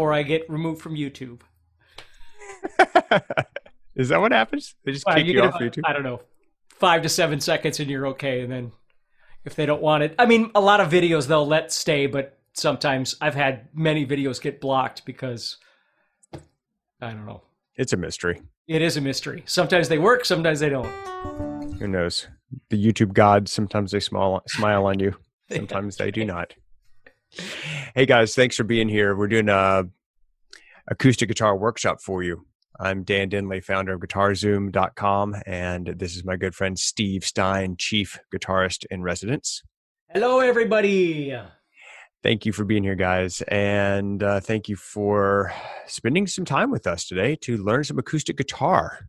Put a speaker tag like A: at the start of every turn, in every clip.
A: Before I get removed from YouTube.
B: Is that what happens? They just
A: Well,
B: kick you,
A: get,
B: off YouTube?
A: I don't know, five to seven seconds, and you're okay. And then if they don't want it, I mean, a lot of videos they'll let stay, but sometimes I've had many videos get blocked because I don't know.
B: It's a mystery.
A: It is a mystery. Sometimes they work, sometimes they don't.
B: Who knows? The YouTube gods, sometimes they smile, smile on you, sometimes they do not. Hey guys, thanks for being here. We're doing a acoustic guitar workshop for you. I'm Dan Denley, founder of GuitarZoom.com, and this is my good friend Steve Stine, chief guitarist in residence.
A: Hello, everybody.
B: Thank you for being here, guys, and uh, thank you for spending some time with us today to learn some acoustic guitar.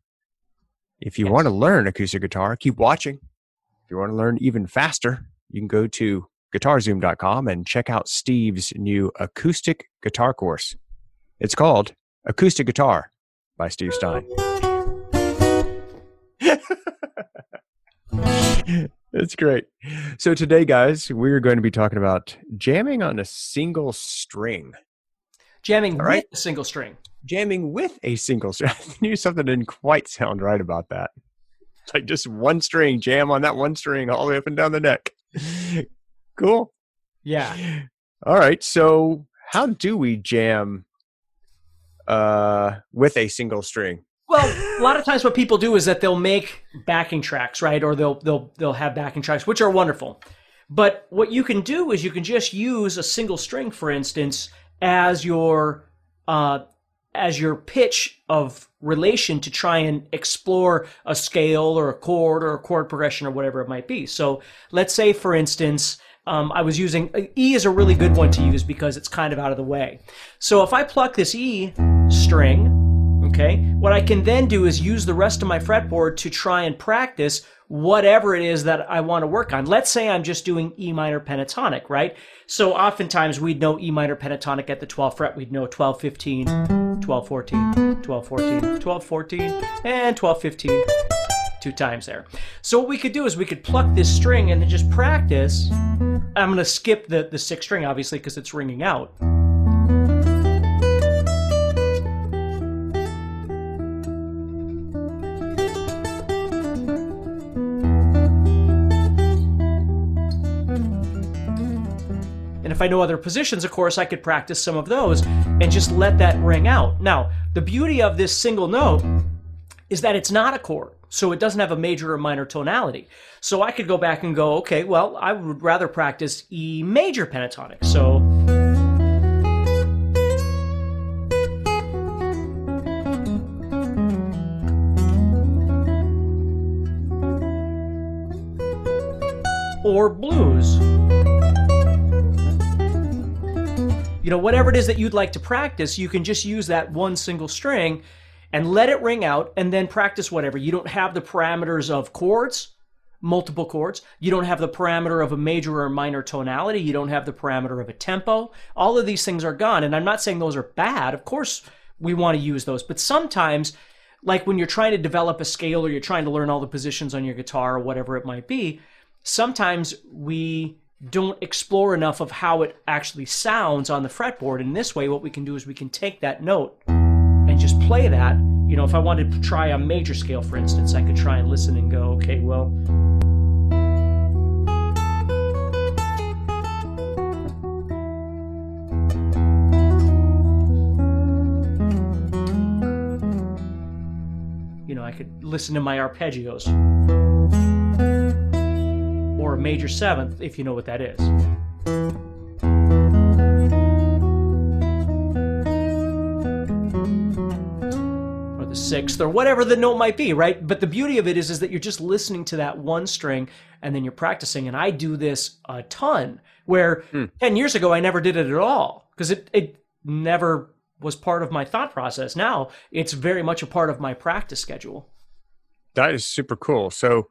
B: If you
A: Yes.
B: want to learn acoustic guitar, keep watching. If you want to learn even faster, you can go to guitarzoom.com and check out Steve's new acoustic guitar course. It's called Acoustic Guitar by Steve Stine. That's great. So today, guys, we're going to be talking about jamming on a single string.
A: Jamming
B: All right.
A: with a single string.
B: Jamming with a single string. I knew something didn't quite sound right about that. It's Like just one string, jam on that one string all the way up and down the neck. Cool.
A: Yeah.
B: All right. So how do we jam uh with a single string?
A: Well, a lot of times what people do is that they'll make backing tracks, right? Or they'll they'll they'll have backing tracks, which are wonderful. But what you can do is you can just use a single string, for instance, as your uh, as your pitch of relation to try and explore a scale or a chord or a chord progression or whatever it might be. So let's say, for instance, um, I was using E is a really good one to use because it's kind of out of the way. So if I pluck this E string, Okay. What I can then do is use the rest of my fretboard to try and practice whatever it is that I want to work on. Let's say I'm just doing E minor pentatonic, right? So oftentimes we'd know E minor pentatonic at the 12th fret. We'd know 12, 15, 12, 14, 12, 14, 12, 14, and 12, 15. Two times there. So what we could do is we could pluck this string and then just practice. I'm going to skip the, the sixth string, obviously, because it's ringing out. And if I know other positions, of course, I could practice some of those and just let that ring out. Now, the beauty of this single note is that it's not a chord, so it doesn't have a major or minor tonality. So I could go back and go, okay, well, I would rather practice E major pentatonic. So. Or blues. you know, whatever it is that you'd like to practice, you can just use that one single string and let it ring out and then practice whatever. You don't have the parameters of chords, multiple chords. You don't have the parameter of a major or minor tonality. You don't have the parameter of a tempo. All of these things are gone. And I'm not saying those are bad. Of course, we want to use those. But sometimes, like when you're trying to develop a scale or you're trying to learn all the positions on your guitar or whatever it might be, sometimes we don't explore enough of how it actually sounds on the fretboard. In this way, what we can do is we can take that note and just play that. You know, if I wanted to try a major scale, for instance, I could try and listen and go, okay, well. You know, I could listen to my arpeggios or a major seventh, if you know what that is. Sixth or whatever the note might be, right? But the beauty of it is, is that you're just listening to that one string and then you're practicing. And I do this a ton where hmm. 10 years ago, I never did it at all because it, it never was part of my thought process. Now it's very much a part of my practice schedule.
B: That is super cool. So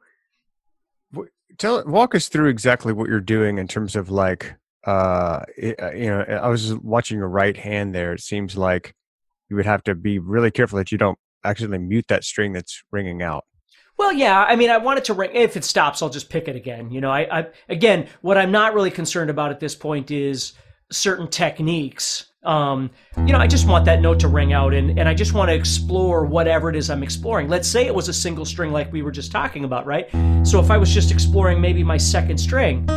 B: tell walk us through exactly what you're doing in terms of like uh, uh you know i was watching your right hand there it seems like you would have to be really careful that you don't accidentally mute that string that's ringing out
A: well, yeah. I mean, I want it to ring. If it stops, I'll just pick it again. You know, I, I again, what I'm not really concerned about at this point is certain techniques. Um, you know, I just want that note to ring out, and and I just want to explore whatever it is I'm exploring. Let's say it was a single string, like we were just talking about, right? So if I was just exploring maybe my second string.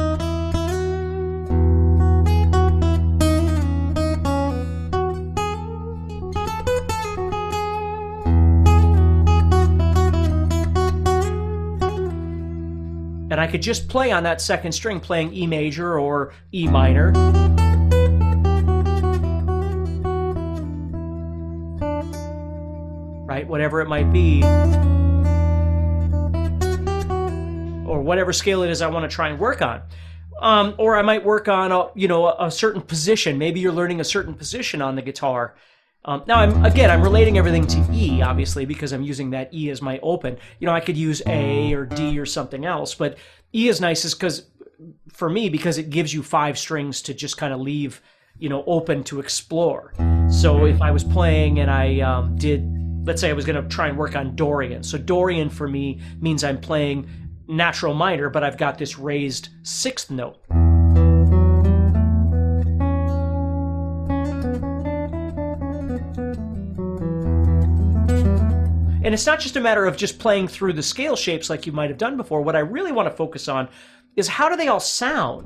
A: Could just play on that second string playing E major or E minor. Right, whatever it might be. Or whatever scale it is I want to try and work on. Um, or I might work on a, you know a, a certain position. Maybe you're learning a certain position on the guitar, um, now, I'm again, I'm relating everything to E, obviously, because I'm using that E as my open. You know, I could use A or D or something else, but E is nice, is because for me because it gives you five strings to just kind of leave, you know, open to explore. So if I was playing and I um, did, let's say I was going to try and work on Dorian. So Dorian for me means I'm playing natural minor, but I've got this raised sixth note. And it's not just a matter of just playing through the scale shapes like you might have done before. What I really want to focus on is how do they all sound?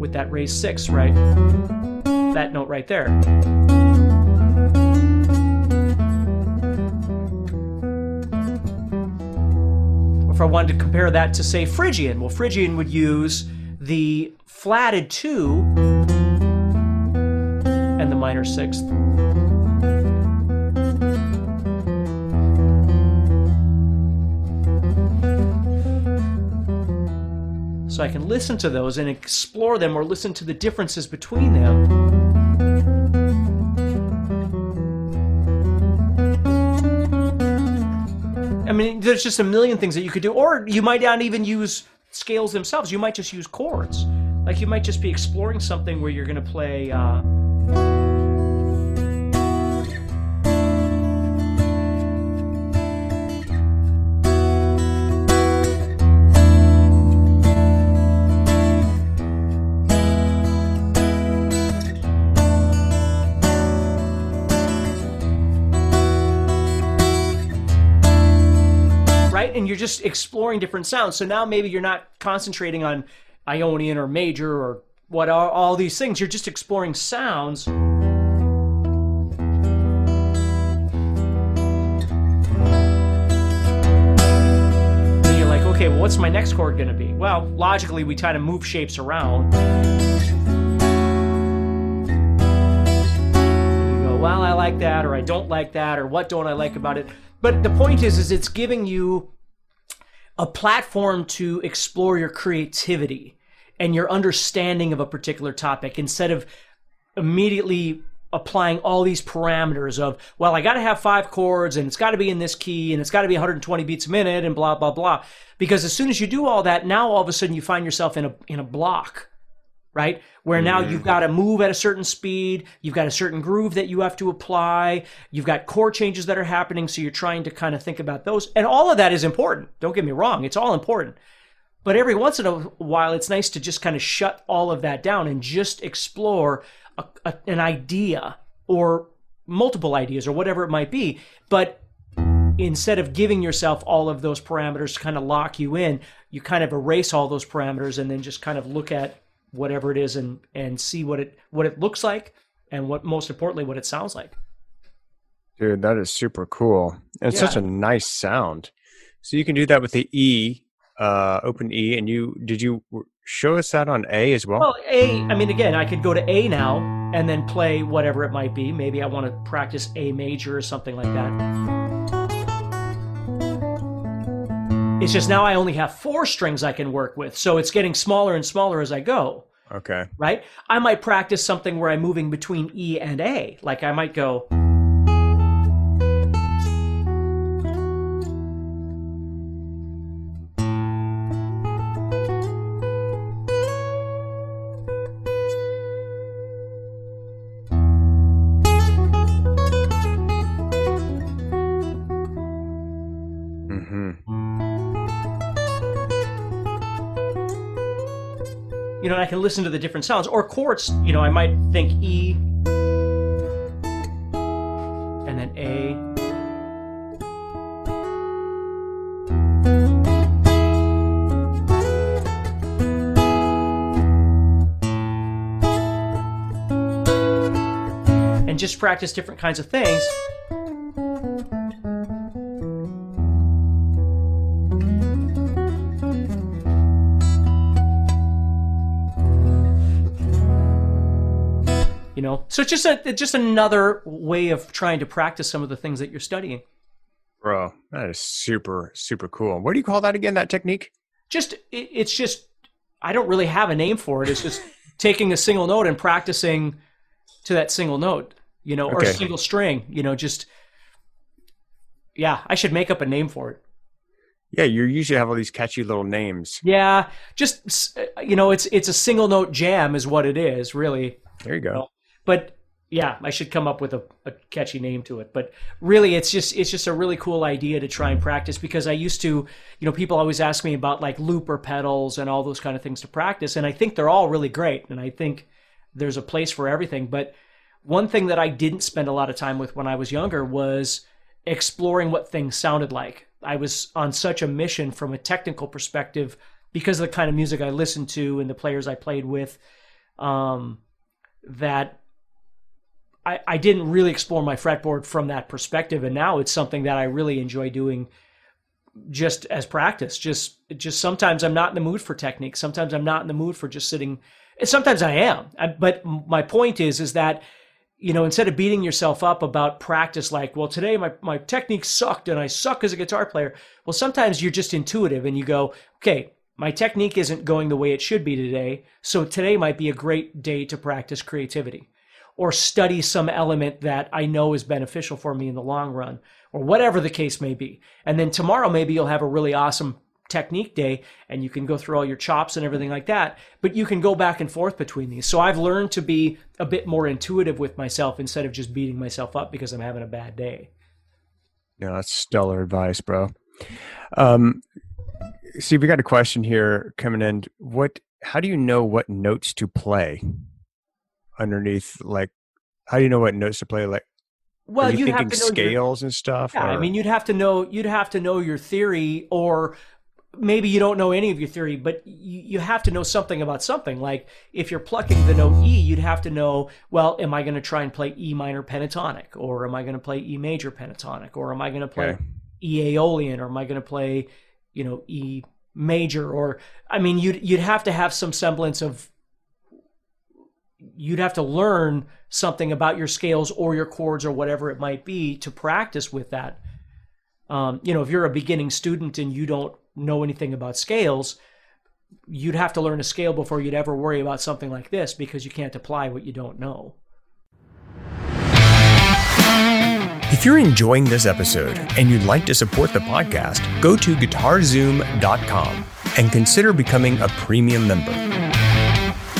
A: With that raised six, right? That note right there. If I wanted to compare that to, say, Phrygian, well, Phrygian would use the flatted two and the minor sixth. So I can listen to those and explore them or listen to the differences between them. I mean, there's just a million things that you could do, or you might not even use scales themselves. You might just use chords. Like you might just be exploring something where you're going to play. Uh, you're just exploring different sounds. So now maybe you're not concentrating on Ionian or major or what are all these things. You're just exploring sounds. And you're like, okay, well, what's my next chord going to be? Well, logically, we kind of move shapes around. You go, well, I like that, or I don't like that, or what don't I like about it? But the point is, is it's giving you a platform to explore your creativity and your understanding of a particular topic instead of immediately applying all these parameters of well i got to have five chords and it's got to be in this key and it's got to be 120 beats a minute and blah blah blah. Because as soon as you do all that now all of a sudden you find yourself in a in a block right? Where mm-hmm. now you've got to move at a certain speed, you've got a certain groove that you have to apply, you've got core changes that are happening, so you're trying to kind of think about those. And all of that is important. Don't get me wrong, it's all important. But every once in a while, it's nice to just kind of shut all of that down and just explore a, a, an idea or multiple ideas or whatever it might be. But instead of giving yourself all of those parameters to kind of lock you in, you kind of erase all those parameters and then just kind of look at whatever it is and and see what it what it looks like and what most importantly what it sounds like
B: dude that is super cool and it's yeah. such a nice sound so you can do that with the e uh open e and you did you show us that on A as well?
A: Well, A, I mean, again, I could go to A now and then play whatever it might be. Maybe I want to practice A major or something like that. It's just now hmm. I only have four strings I can work with, so it's getting smaller and smaller as I go.
B: Okay.
A: Right? I might practice something where I'm moving between E and A. Like I might go. You know, I can listen to the different sounds. Or chords, you know, I might think E and then A. And just practice different kinds of things. So it's just a just another way of trying to practice some of the things that you're studying.
B: Bro that is super super cool. What do you call that again that technique?
A: Just it, it's just i don't really have a name for it. It's just taking a single note and practicing to that single note you know or a single string you know just yeah i should make up a name for it.
B: Yeah, you usually have all these catchy little names.
A: Yeah, just uh, you know, it's it's a single note jam is what it is, really.
B: There you go.
A: But yeah, I should come up with a, a, catchy name to it. But really, it's just it's just a really cool idea to try and practice because I used to, you know, people always ask me about like looper pedals and all those kind of things to practice, and I think they're all really great, and I think there's a place for everything. But one thing that I didn't spend a lot of time with when I was younger was exploring what things sounded like. I was on such a mission from a technical perspective because of the kind of music I listened to and the players I played with, um, that I, I didn't really explore my fretboard from that perspective, and now it's something that I really enjoy doing just as practice. Just just sometimes I'm not in the mood for technique. Sometimes I'm not in the mood for just sitting. Sometimes I am, but my point is is that you know instead of beating yourself up about practice, like well today my my technique sucked and I suck as a guitar player. Well, sometimes you're just intuitive and you go, okay, my technique isn't going the way it should be today, so today might be a great day to practice creativity or study some element that I know is beneficial for me in the long run, or whatever the case may be. And then tomorrow, maybe you'll have a really awesome technique day and you can go through all your chops and everything like that, but you can go back and forth between these. So I've learned to be a bit more intuitive with myself instead of just beating myself up because I'm having a bad day.
B: Yeah, that's stellar advice, bro. Um, see, we got a question here coming in. What? How do you know what notes to play? Underneath like how do you know what notes to play like well you have to scales your, and stuff
A: yeah, or? i mean you'd have to know you'd have to know your theory or maybe you don't know any of your theory but you, you have to know something about something like if you're plucking the note e you'd have to know well am i going to try and play e minor pentatonic or am i going to play e major pentatonic or am i going to play okay. e aeolian or am i going to play you know e major or i mean you'd you'd have to have some semblance of you'd have to learn something about your scales or your chords or whatever it might be to practice with that. Um, you know, if you're a beginning student and you don't know anything about scales, you'd have to learn a scale before you'd ever worry about something like this because you can't apply what you don't know.
B: If you're enjoying this episode and you'd like to support the podcast, go to guitarzoom.com and consider becoming a premium member.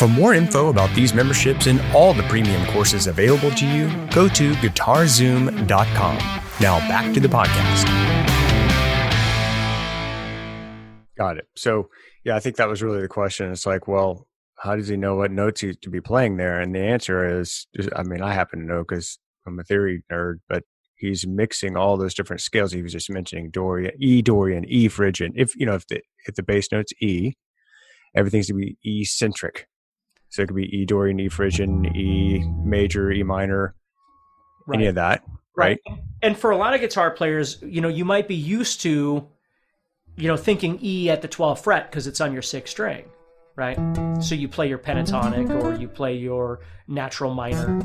B: For more info about these memberships and all the premium courses available to you, go to guitarzoom.com. Now back to the podcast. Got it. So, yeah, I think that was really the question. It's like, well, how does he know what notes to be playing there? And the answer is, I mean, I happen to know because I'm a theory nerd, but he's mixing all those different scales he was just mentioning Dorian, E Dorian, E Phrygian. If you know if the if the bass note's E, everything's to be E centric. So it could be E Dorian, E Phrygian, E major, E minor, right. any of that, right? right?
A: And for a lot of guitar players, you know, you might be used to, you know, thinking E at the 12th fret because it's on your sixth string, right? So you play your pentatonic or you play your natural minor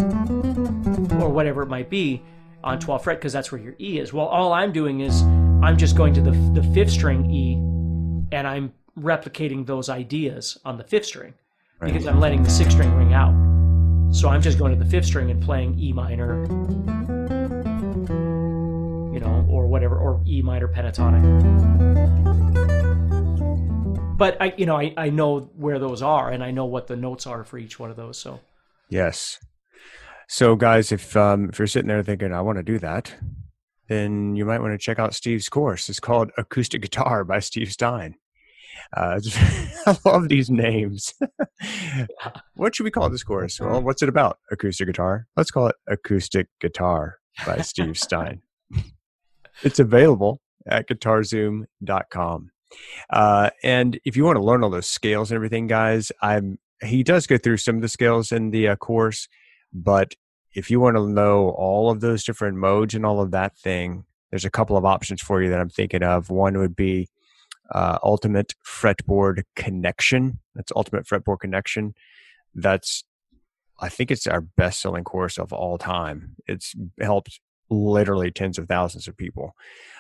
A: or whatever it might be on 12th fret because that's where your E is. Well, all I'm doing is I'm just going to the, the fifth string E and I'm replicating those ideas on the fifth string right. because I'm letting the sixth string ring out. So I'm just going to the fifth string and playing E minor, you know, or whatever, or E minor pentatonic. But I, you know, I, I know where those are and I know what the notes are for each one of those. So,
B: yes. So, guys, if um, if you're sitting there thinking, I want to do that, then you might want to check out Steve's course. It's called Acoustic Guitar by Steve Stine. Uh, I love these names. what should we call this course? Well, what's it about? Acoustic guitar. Let's call it Acoustic Guitar by Steve Stine. it's available at guitarzoom.com. Uh, and if you want to learn all those scales and everything, guys, I'm he does go through some of the scales in the uh, course, but if you want to know all of those different modes and all of that thing, there's a couple of options for you that I'm thinking of. One would be uh, Ultimate Fretboard Connection. That's Ultimate Fretboard Connection. That's, I think it's our best selling course of all time. It's helped literally tens of thousands of people.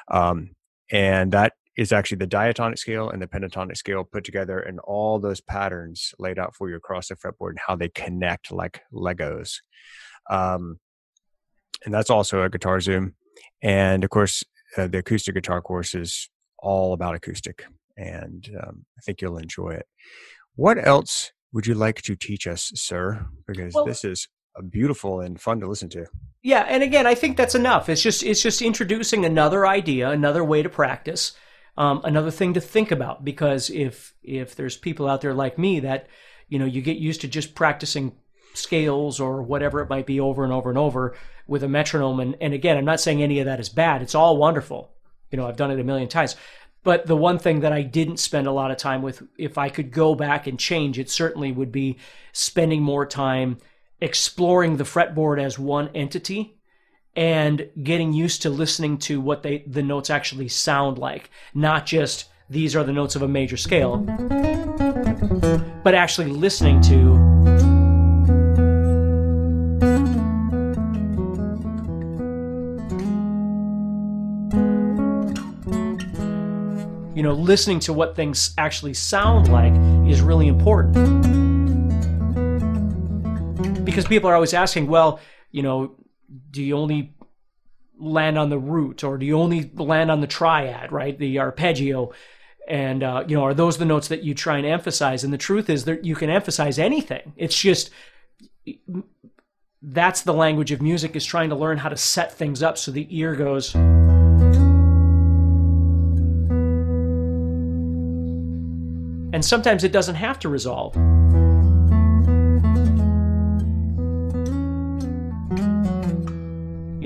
B: Um, and that is actually the diatonic scale and the pentatonic scale put together and all those patterns laid out for you across the fretboard and how they connect like Legos. Um, and that's also a Guitar Zoom. And of course, uh, the acoustic guitar course is all about acoustic, and um, I think you'll enjoy it. What else would you like to teach us, sir? Because well, this is beautiful and fun to listen to.
A: Yeah, and again, I think that's enough. It's just it's just introducing another idea, another way to practice, um, another thing to think about. Because if if there's people out there like me that you know you get used to just practicing scales or whatever it might be over and over and over with a metronome, and and again, I'm not saying any of that is bad. It's all wonderful. You know, I've done it a million times. But the one thing that I didn't spend a lot of time with, if I could go back and change, it certainly would be spending more time exploring the fretboard as one entity and getting used to listening to what they the notes actually sound like, not just these are the notes of a major scale, but actually listening to know, listening to what things actually sound like is really important. Because people are always asking, well, you know, do you only land on the root or do you only land on the triad, right? The arpeggio. And, uh, you know, are those the notes that you try and emphasize? And the truth is that you can emphasize anything. It's just that's the language of music is trying to learn how to set things up so the ear goes. And sometimes it doesn't have to resolve. You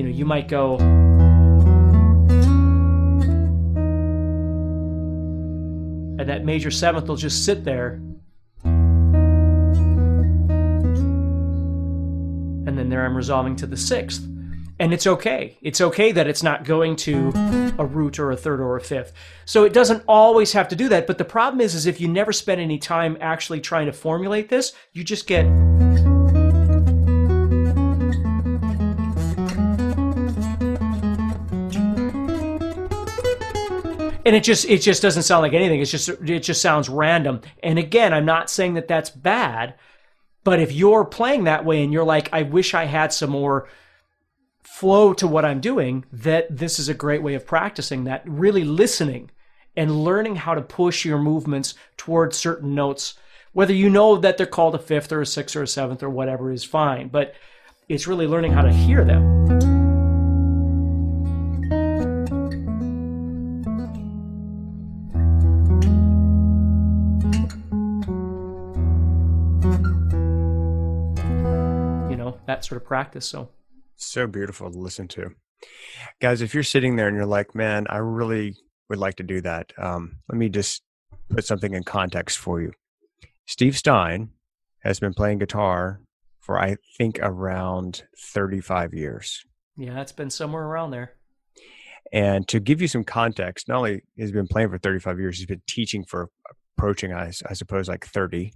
A: know, you might go, and that major seventh will just sit there. And then there I'm resolving to the sixth and it's okay. It's okay that it's not going to a root or a third or a fifth. So it doesn't always have to do that. But the problem is, is if you never spend any time actually trying to formulate this, you just get. And it just it just doesn't sound like anything. It's just it just sounds random. And again, I'm not saying that that's bad, but if you're playing that way and you're like, I wish I had some more flow to what I'm doing, that this is a great way of practicing that, really listening and learning how to push your movements towards certain notes. Whether you know that they're called a fifth or a sixth or a seventh or whatever is fine, but it's really learning how to hear them. You know that sort of practice. So
B: so beautiful to listen to, guys. If you're sitting there and you're like, "Man, I really would like to do that," um, let me just put something in context for you. Steve Stine has been playing guitar for I think around 35 years.
A: Yeah, it's been somewhere around there.
B: And to give you some context, not only has he been playing for 35 years, he's been teaching for approaching, I, I suppose, like 30.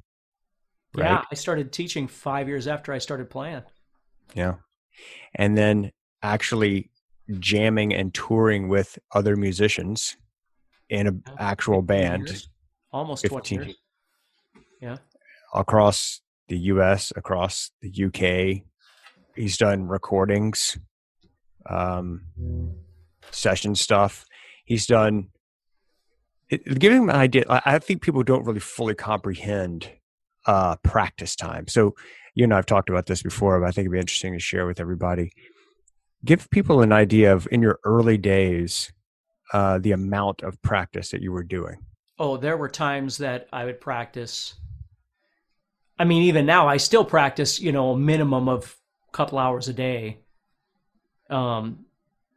A: Right? Yeah, I started teaching five years after I started playing.
B: Yeah. And then actually jamming and touring with other musicians in an actual band.
A: Years. Almost 15, 20 years. Yeah.
B: Across the US, across the UK. He's done recordings, um, session stuff. He's done. It, giving him an idea, I think people don't really fully comprehend uh, practice time. So you and I have talked about this before, but I think it'd be interesting to share with everybody. Give people an idea of in your early days uh, the amount of practice that you were doing.
A: Oh, there were times that I would practice. I mean, even now, I still practice. You know, a minimum of a couple hours a day. Um,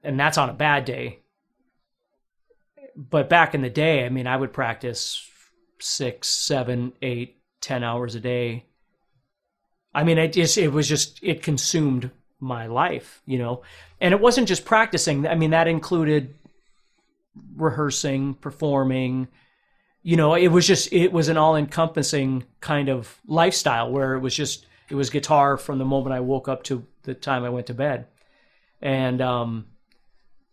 A: and that's on a bad day. But back in the day, I mean, I would practice six, seven, eight, ten hours a day. I mean, it just it was just it consumed my life, you know. And it wasn't just practicing. I mean, that included rehearsing, performing. You know, it was just it was an all-encompassing kind of lifestyle where it was just it was guitar from the moment I woke up to the time I went to bed. And um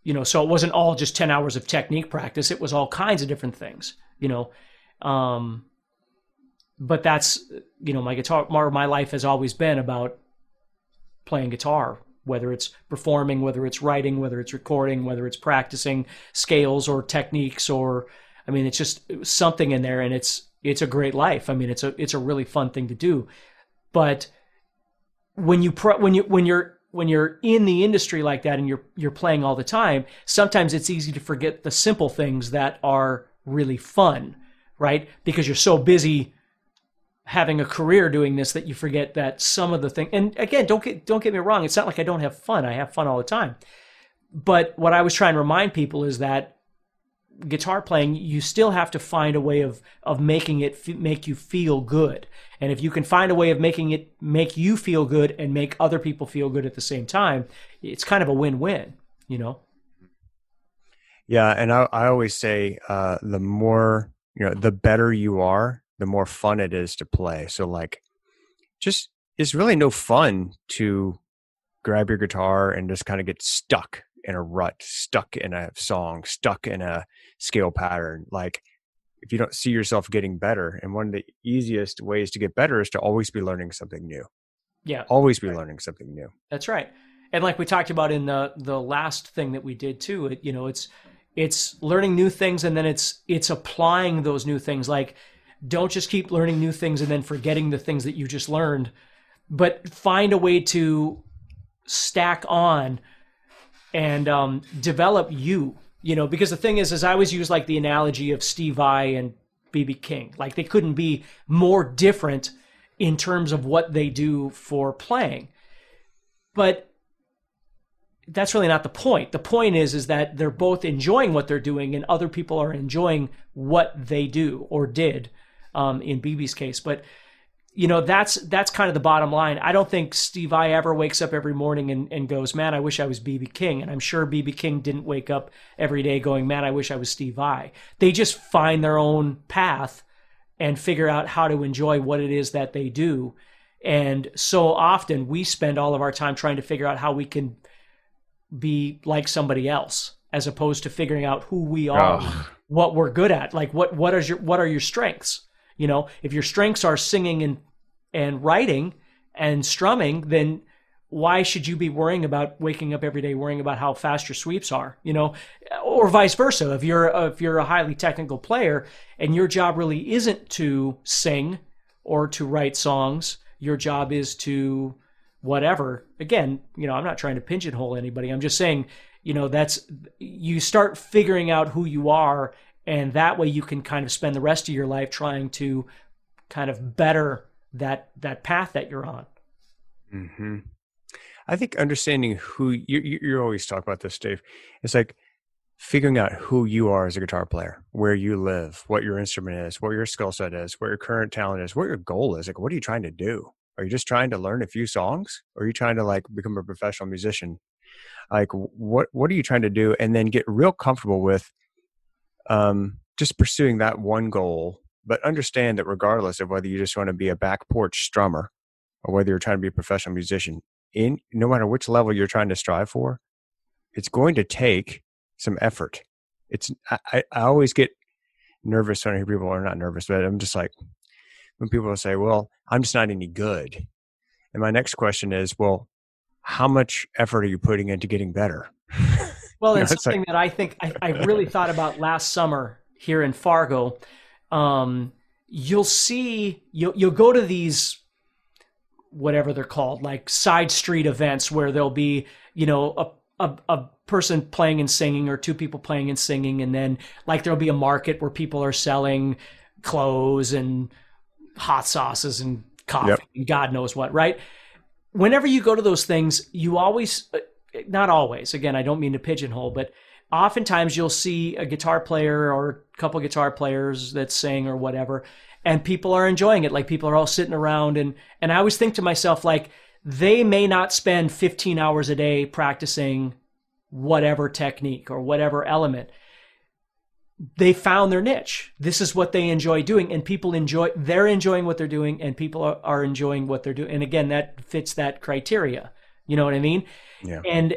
A: you know, so it wasn't all just 10 hours of technique practice. It was all kinds of different things, you know. Um but that's you know my guitar my, life has always been about playing guitar whether it's performing whether it's writing whether it's recording whether it's practicing scales or techniques or i mean it's just something in there and it's it's a great life. I mean it's a it's a really fun thing to do. But when you pro, when you when you're when you're in the industry like that and you're you're playing all the time sometimes it's easy to forget the simple things that are really fun right? Because you're so busy having a career doing this that you forget that some of the thing and again don't get don't get me wrong it's not like I don't have fun I have fun all the time. But what I was trying to remind people is that guitar playing you still have to find a way of of making it f- make you feel good. And if you can find a way of making it make you feel good and make other people feel good at the same time it's kind of a win-win you know?
B: Yeah and i, I always say uh, the more you know the better you are the more fun it is to play. So like just it's really no fun to grab your guitar and just kind of get stuck in a rut, stuck in a song, stuck in a scale pattern. Like if you don't see yourself getting better, and one of the easiest ways to get better is to always be learning something new.
A: Yeah.
B: Always be right. learning something new.
A: That's right. And like we talked about in the the last thing that we did too, it, you know, it's it's learning new things and then it's it's applying those new things like don't just keep learning new things and then forgetting the things that you just learned, but find a way to stack on and um, develop you. You know, because the thing is, is I always use like the analogy of Steve Vai and BB King. Like they couldn't be more different in terms of what they do for playing. But that's really not the point. The point is is that they're both enjoying what they're doing and other people are enjoying what they do or did um, in BB's case. But you know that's that's kind of the bottom line. I don't think Steve Vai ever wakes up every morning and, and goes, "Man, I wish I was BB King." And I'm sure BB King didn't wake up every day going, "Man, I wish I was Steve Vai." They just find their own path and figure out how to enjoy what it is that they do. And so often we spend all of our time trying to figure out how we can be like somebody else as opposed to figuring out who we are, oh. what we're good at. Like what what is your what are your strengths? You know, if your strengths are singing and and writing and strumming, then why should you be worrying about waking up every day worrying about how fast your sweeps are? You know or vice versa. If you're if you're a highly technical player and your job really isn't to sing or to write songs your job is to whatever. Again you know i'm not trying to pigeonhole anybody. I'm just saying you know that's you start figuring out who you are and that way you can kind of spend the rest of your life trying to kind of better that that path that you're on
B: hmm I think understanding who you you, you always talk about this, Dave. It's like figuring out who you are as a guitar player, where you live, what your instrument is, what your skill set is, what your current talent is, what your goal is. Like, what are you trying to do? Are you just trying to learn a few songs, or are you trying to like become a professional musician? Like, what what are you trying to do? And then get real comfortable with, um, just pursuing that one goal. But understand that regardless of whether you just want to be a back porch strummer or whether you're trying to be a professional musician, in no matter which level you're trying to strive for, it's going to take some effort. It's I, I always get nervous when I hear people are not nervous, but I'm just like when people say, "Well, I'm just not any good," and my next question is, "Well, how much effort are you putting into getting better?"
A: Well, and something like, that I think I, I, really thought about last summer here in Fargo. Um, you'll see you'll you'll go to these whatever they're called, like side street events where there'll be, you know, a, a, a person playing and singing or two people playing and singing. And then like there'll be a market where people are selling clothes and hot sauces and coffee yep. and God knows what, right? Whenever you go to those things, you always, uh, not always, again, I don't mean to pigeonhole, but oftentimes you'll see a guitar player or a couple guitar players that sing or whatever and people are enjoying it. Like people are all sitting around and and I always think to myself like they may not spend 15 hours a day practicing whatever technique or whatever element. They found their niche. This is what they enjoy doing, and people enjoy. They're enjoying what they're doing, and people are, are enjoying what they're doing. And again, that fits that criteria. You know what I mean?
B: Yeah.
A: And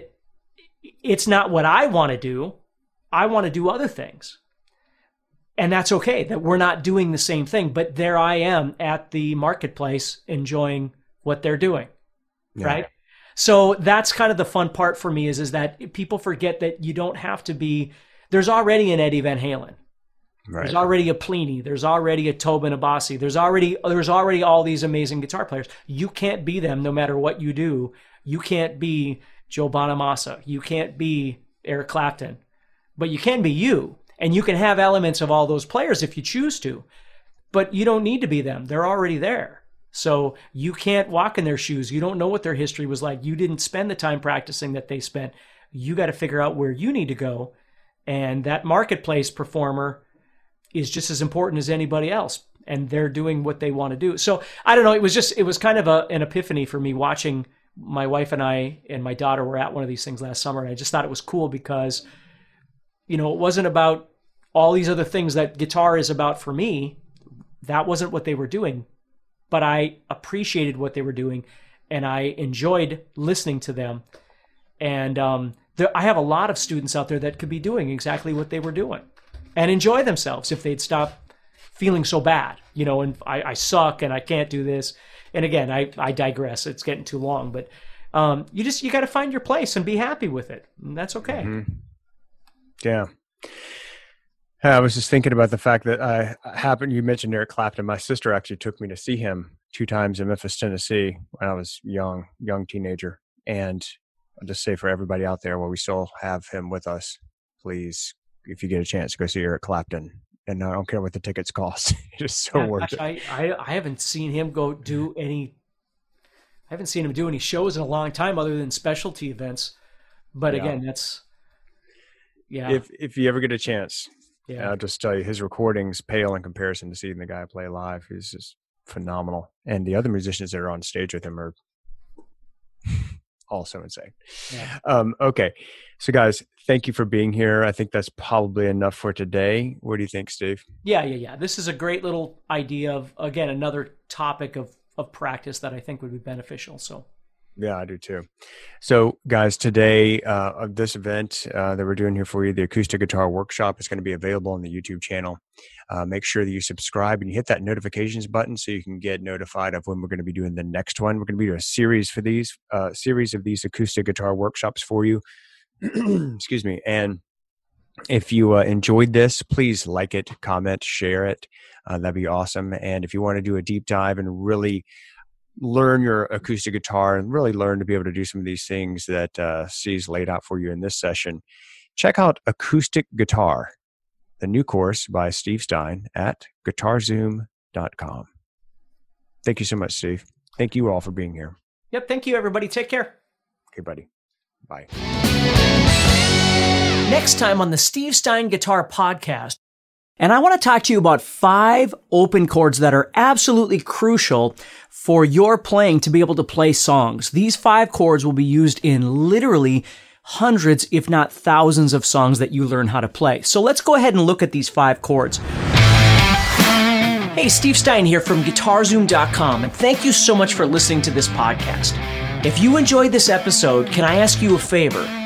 A: it's not what I want to do. I want to do other things and that's okay that we're not doing the same thing but there i am at the marketplace enjoying what they're doing yeah. right so that's kind of the fun part for me is is that people forget that you don't have to be there's already an eddie van halen right. there's already a plini there's already a tosin abasi there's already there's already all these amazing guitar players you can't be them no matter what you do you can't be joe bonamassa you can't be eric clapton but you can be you and you can have elements of all those players if you choose to, but you don't need to be them. They're already there. So you can't walk in their shoes. You don't know what their history was like. You didn't spend the time practicing that they spent. You got to figure out where you need to go. And that marketplace performer is just as important as anybody else. And they're doing what they want to do. So I don't know. It was just, it was kind of a, an epiphany for me watching my wife and I and my daughter were at one of these things last summer. And I just thought it was cool because you know, it wasn't about all these other things that guitar is about for me. That wasn't what they were doing, but I appreciated what they were doing and I enjoyed listening to them. And um, there, I have a lot of students out there that could be doing exactly what they were doing and enjoy themselves if they'd stop feeling so bad, you know, and I, I suck and I can't do this. And again, I, I digress. It's getting too long, but um, you just you got to find your place and be happy with it. And that's okay.
B: Mm-hmm. Yeah. I was just thinking about the fact that I happened. You mentioned Eric Clapton. My sister actually took me to see him two times in Memphis, Tennessee, when I was young, young teenager. And I'll just say for everybody out there, while we still have him with us, please, if you get a chance, go see Eric Clapton. And I don't care what the tickets cost; it's so yeah, worth
A: gosh, it. I, I I haven't seen him go do any. I haven't seen him do any shows in a long time, other than specialty events. But yeah. again, that's yeah.
B: If if you ever get a chance, yeah, I'll just tell you, his recordings pale in comparison to seeing the guy play live. He's just phenomenal, and the other musicians that are on stage with him are also insane. Yeah. Um, okay, so guys, thank you for being here. I think that's probably enough for today. What do you think, Steve?
A: Yeah, yeah, yeah. This is a great little idea of again another topic of of practice that I think would be beneficial. So
B: yeah, I do too. So, guys, today uh, of this event uh, that we're doing here for you, the acoustic guitar workshop is going to be available on the YouTube channel. Uh, make sure that you subscribe and you hit that notifications button so you can get notified of when we're going to be doing the next one. We're going to be doing a series for these uh, series of these acoustic guitar workshops for you. Excuse me. And if you uh, enjoyed this, please like it, comment, share it. Uh, that'd be awesome. And if you want to do a deep dive and really learn your acoustic guitar and really learn to be able to do some of these things that uh, Steve's laid out for you in this session, check out Acoustic Guitar, the new course by Steve Stine at guitarzoom.com. Thank you so much, Steve. Thank you all for being here.
A: Yep. Thank you, everybody. Take care.
B: Okay, buddy. Bye.
A: Next time on the Steve Stine Guitar Podcast. And I want to talk to you about five open chords that are absolutely crucial for your playing to be able to play songs. These five chords will be used in literally hundreds, if not thousands of songs that you learn how to play. So let's go ahead and look at these five chords. Hey, Steve Stine here from GuitarZoom.com, and thank you so much for listening to this podcast. If you enjoyed this episode, can I ask you a favor?